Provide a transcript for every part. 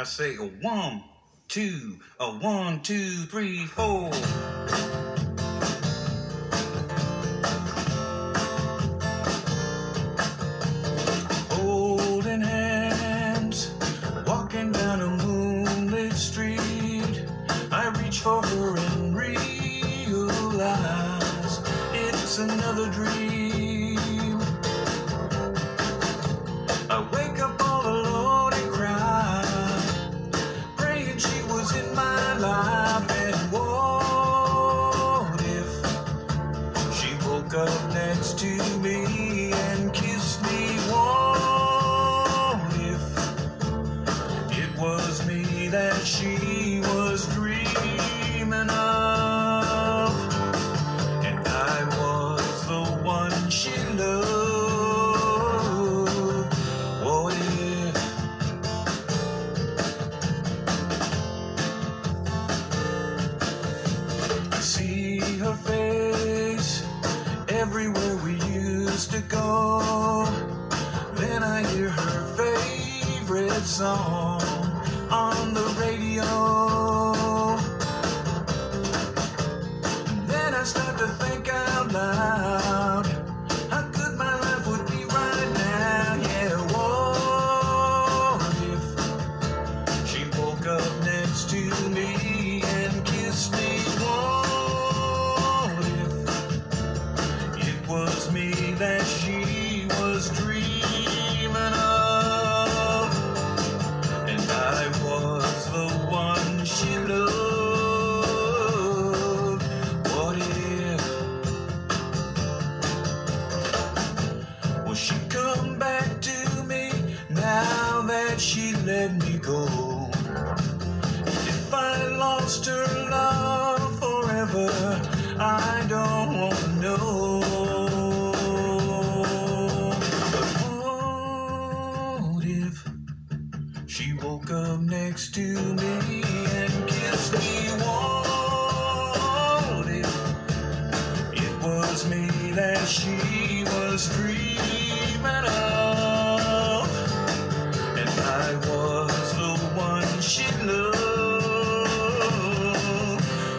I say a one, two, a one, two, three, four. Holding hands, walking down a moonlit street. I reach for her and realize it's another dream. Up next to me and kiss me? What if it was me that she was dreaming of? And I was the one she loved.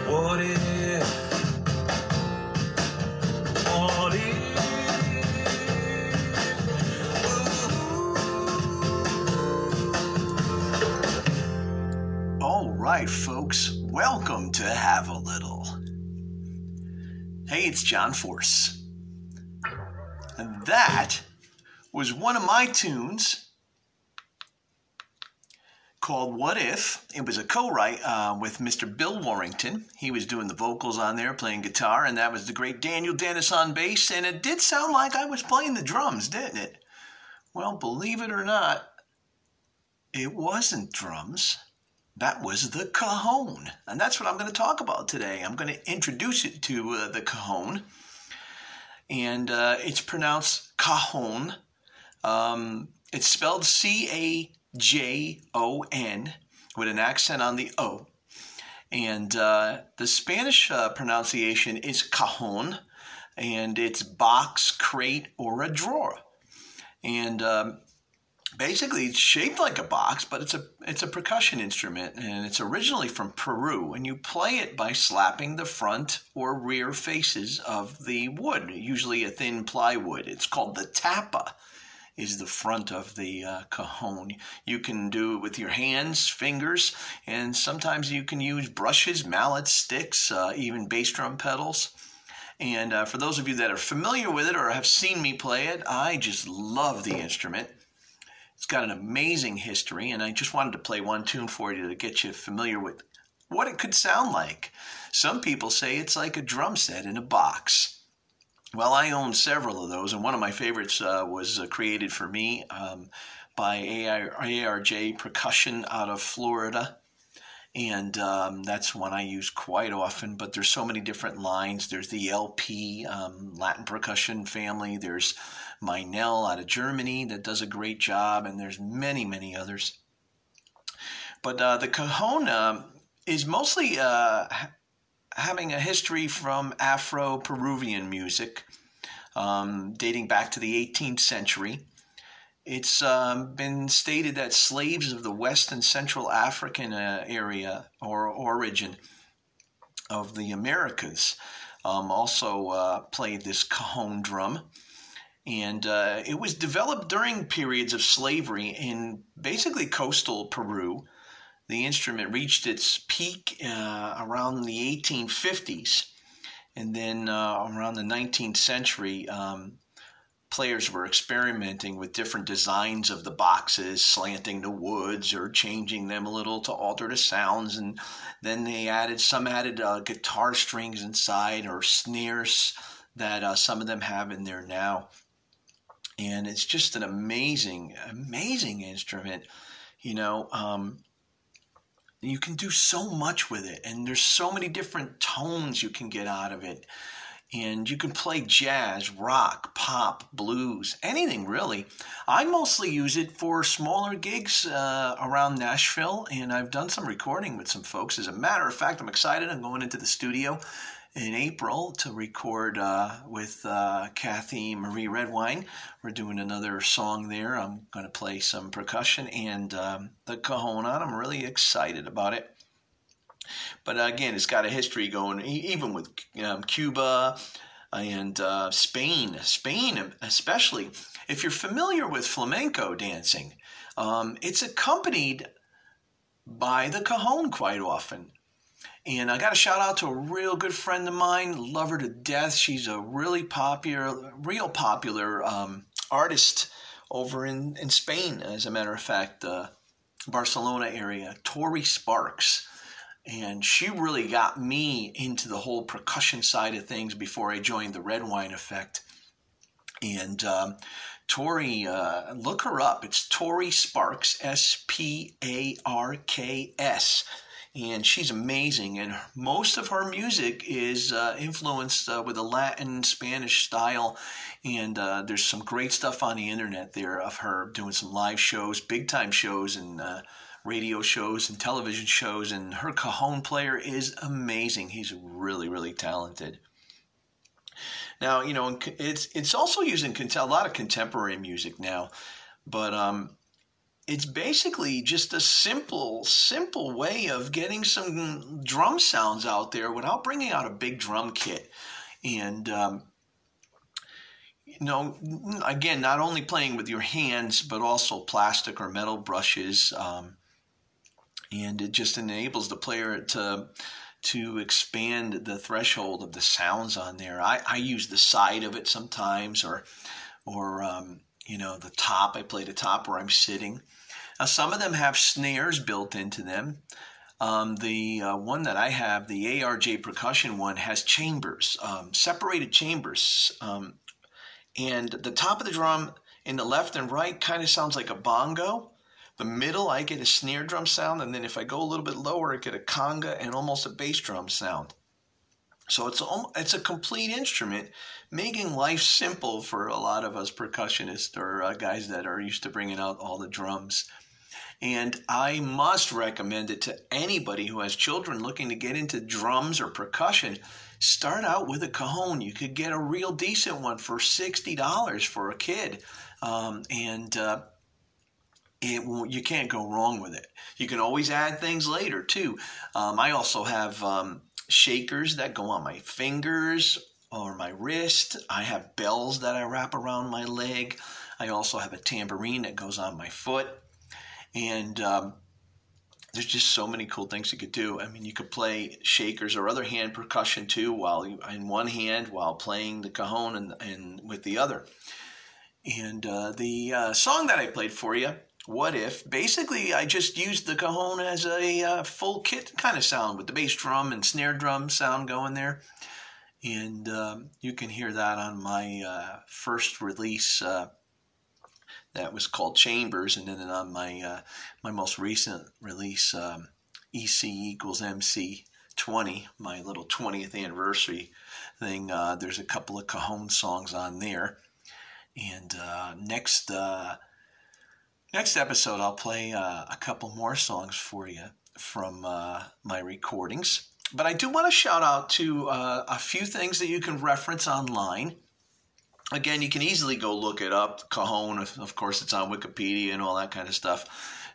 What if? What if? Right, folks, welcome to Have a Little. Hey, it's John Force. And that was one of my tunes called What If. It was a co write uh, with Mr. Bill Warrington. He was doing the vocals on there, playing guitar, and that was the great Daniel Dennis on bass. And it did sound like I was playing the drums, didn't it? Well, believe it or not, it wasn't drums. That was the cajon. And that's what I'm going to talk about today. I'm going to introduce it to uh, the cajon. And uh, it's pronounced cajon. Um, it's spelled C A J O N with an accent on the O. And uh, the Spanish uh, pronunciation is cajon, and it's box, crate, or a drawer. And um, basically it's shaped like a box, but it's a it's a percussion instrument, and it's originally from Peru. And you play it by slapping the front or rear faces of the wood, usually a thin plywood. It's called the tapa. Is the front of the uh, cajon. You can do it with your hands, fingers, and sometimes you can use brushes, mallets, sticks, uh, even bass drum pedals. And uh, for those of you that are familiar with it or have seen me play it, I just love the instrument. It's got an amazing history, and I just wanted to play one tune for you to get you familiar with what it could sound like. Some people say it's like a drum set in a box. Well, I own several of those, and one of my favorites uh, was uh, created for me um, by ARJ Percussion out of Florida. And um, that's one I use quite often, but there's so many different lines. There's the LP, um, Latin Percussion family. There's Meinl out of Germany that does a great job, and there's many, many others. But uh, the cajon um, is mostly uh, having a history from Afro Peruvian music um, dating back to the 18th century. It's um, been stated that slaves of the West and Central African uh, area or origin of the Americas um, also uh, played this cajon drum. And uh, it was developed during periods of slavery in basically coastal Peru. The instrument reached its peak uh, around the 1850s. And then uh, around the 19th century, um, players were experimenting with different designs of the boxes, slanting the woods or changing them a little to alter the sounds. And then they added some added uh, guitar strings inside or snares that uh, some of them have in there now. And it's just an amazing, amazing instrument. You know, um, you can do so much with it, and there's so many different tones you can get out of it and you can play jazz, rock, pop, blues, anything really. I mostly use it for smaller gigs uh, around Nashville, and I've done some recording with some folks. As a matter of fact, I'm excited. I'm going into the studio in April to record uh, with uh, Kathy Marie Redwine. We're doing another song there. I'm going to play some percussion and um, the cajon on. I'm really excited about it. But again, it's got a history going, even with um, Cuba and uh, Spain. Spain, especially, if you're familiar with flamenco dancing, um, it's accompanied by the cajon quite often. And I got a shout out to a real good friend of mine, love her to death. She's a really popular, real popular um, artist over in, in Spain, as a matter of fact, uh, Barcelona area, Tori Sparks and she really got me into the whole percussion side of things before I joined the Red Wine Effect. And um, Tori, uh, look her up. It's Tori Sparks, S P A R K S. And she's amazing. And most of her music is uh, influenced uh, with a Latin Spanish style. And uh, there's some great stuff on the internet there of her doing some live shows, big time shows, and uh, radio shows and television shows, and her cajon player is amazing. He's really, really talented. Now, you know, it's it's also using a lot of contemporary music now, but um, it's basically just a simple, simple way of getting some drum sounds out there without bringing out a big drum kit. And um, you know, again, not only playing with your hands, but also plastic or metal brushes. Um, and it just enables the player to to expand the threshold of the sounds on there. I, I use the side of it sometimes, or or um, you know the top. I play the top where I'm sitting. Now some of them have snares built into them. Um, the uh, one that I have, the ARJ percussion one, has chambers, um, separated chambers, um, and the top of the drum in the left and right kind of sounds like a bongo the middle, I get a snare drum sound, and then if I go a little bit lower, I get a conga and almost a bass drum sound. So it's it's a complete instrument, making life simple for a lot of us percussionists or uh, guys that are used to bringing out all the drums. And I must recommend it to anybody who has children looking to get into drums or percussion. Start out with a cajon. You could get a real decent one for $60 for a kid. Um, and uh, it you can't go wrong with it. You can always add things later too. Um, I also have um, shakers that go on my fingers or my wrist. I have bells that I wrap around my leg. I also have a tambourine that goes on my foot, and um, there's just so many cool things you could do. I mean, you could play shakers or other hand percussion too, while you, in one hand while playing the cajon and, and with the other. And uh, the uh, song that I played for you what if? Basically I just used the cajon as a uh, full kit kind of sound with the bass drum and snare drum sound going there. And um, you can hear that on my uh, first release uh, that was called Chambers. And then on my uh, my most recent release um, EC equals MC 20 my little 20th anniversary thing uh, there's a couple of cajon songs on there. And uh, next Next episode, I'll play uh, a couple more songs for you from uh, my recordings. But I do want to shout out to uh, a few things that you can reference online. again, you can easily go look it up. Cajon, of course, it's on Wikipedia and all that kind of stuff.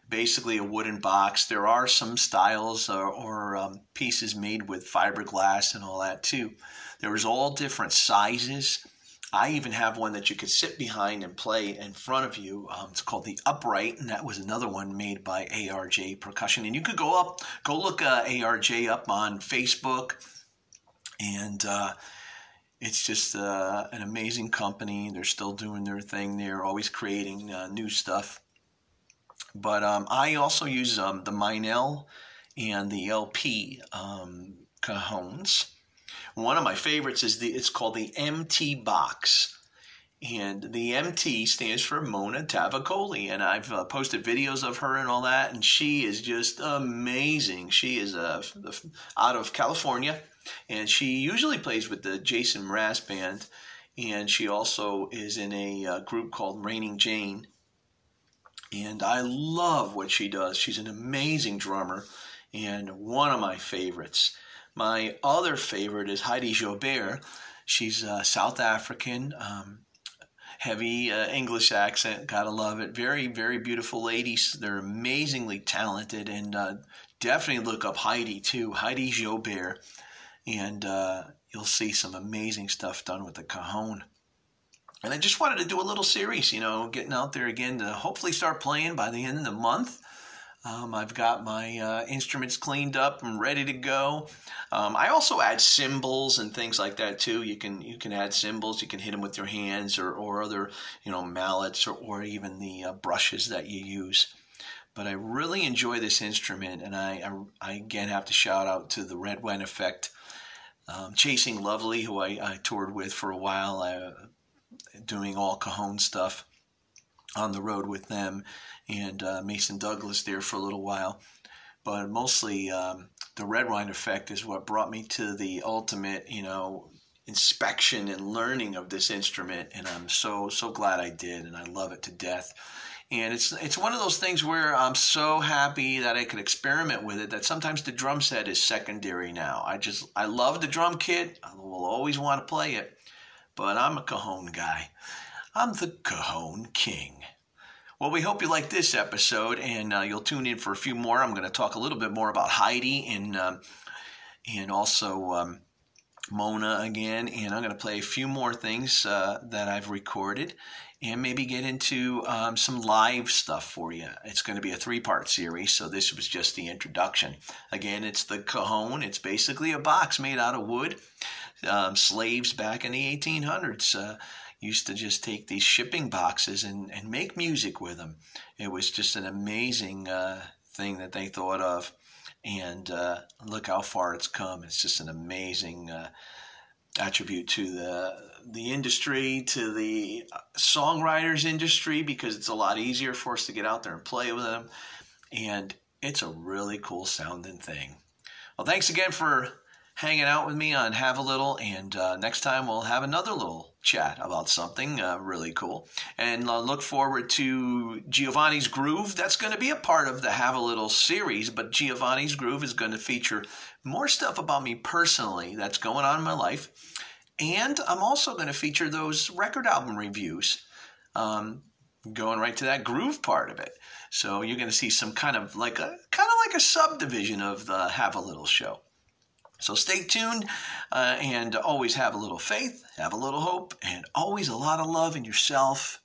Basically, a wooden box. There are some styles or, or um, pieces made with fiberglass and all that too. There was all different sizes. I even have one that you could sit behind and play in front of you. Um, it's called the Upright, and that was another one made by ARJ Percussion. And you could go up, go look uh, ARJ up on Facebook, and uh, it's just uh, an amazing company. They're still doing their thing. They're always creating uh, new stuff. But um, I also use um, the Meinl and the LP um, cajones. One of my favorites is the it's called the MT box. And the MT stands for Mona Tavakoli, and I've uh, posted videos of her and all that, and she is just amazing. She is uh, out of California, and she usually plays with the Jason Mraz band, and she also is in a uh, group called Raining Jane. And I love what she does. She's an amazing drummer, and one of my favorites. My other favorite is Heidi Joubert. She's uh, South African, um, heavy uh, English accent. Gotta love it. Very, very beautiful ladies. They're amazingly talented, and uh, definitely look up Heidi too. Heidi Joubert, and uh, you'll see some amazing stuff done with the cajon. And I just wanted to do a little series, you know, getting out there again to hopefully start playing by the end of the month. Um, I've got my uh, instruments cleaned up and ready to go. Um, I also add cymbals and things like that too. You can you can add cymbals. You can hit them with your hands or, or other you know mallets or, or even the uh, brushes that you use. But I really enjoy this instrument, and I, I, I again have to shout out to the Red Wine Effect, um, Chasing Lovely, who I, I, toured with for a while, uh, doing all cajon stuff on the road with them and uh, Mason Douglas there for a little while. But mostly um, the red wine effect is what brought me to the ultimate, you know, inspection and learning of this instrument. And I'm so, so glad I did. And I love it to death. And it's it's one of those things where I'm so happy that I could experiment with it that sometimes the drum set is secondary now. I just I love the drum kit. I will always want to play it, but I'm a cajon guy. I'm the cajon king. Well, we hope you like this episode, and uh, you'll tune in for a few more. I'm going to talk a little bit more about Heidi and um, and also um, Mona again, and I'm going to play a few more things uh, that I've recorded, and maybe get into um, some live stuff for you. It's going to be a three-part series, so this was just the introduction. Again, it's the cajon. It's basically a box made out of wood. Um, slaves back in the 1800s. Uh, used to just take these shipping boxes and, and make music with them. It was just an amazing uh, thing that they thought of. And uh, look how far it's come. It's just an amazing uh, attribute to the the industry, to the songwriters industry, because it's a lot easier for us to get out there and play with them. And it's a really cool sounding thing. Well, thanks again for hanging out with me on Have a Little, and uh, next time we'll have another little chat about something uh, really cool. And uh, look forward to Giovanni's Groove. That's going to be a part of the Have a Little series, but Giovanni's Groove is going to feature more stuff about me personally that's going on in my life. And I'm also going to feature those record album reviews. Um, going right to that groove part of it. So you're going to see some kind of like a kind of like a subdivision of the Have a Little show. So stay tuned uh, and always have a little faith, have a little hope, and always a lot of love in yourself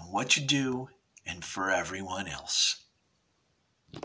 and what you do and for everyone else.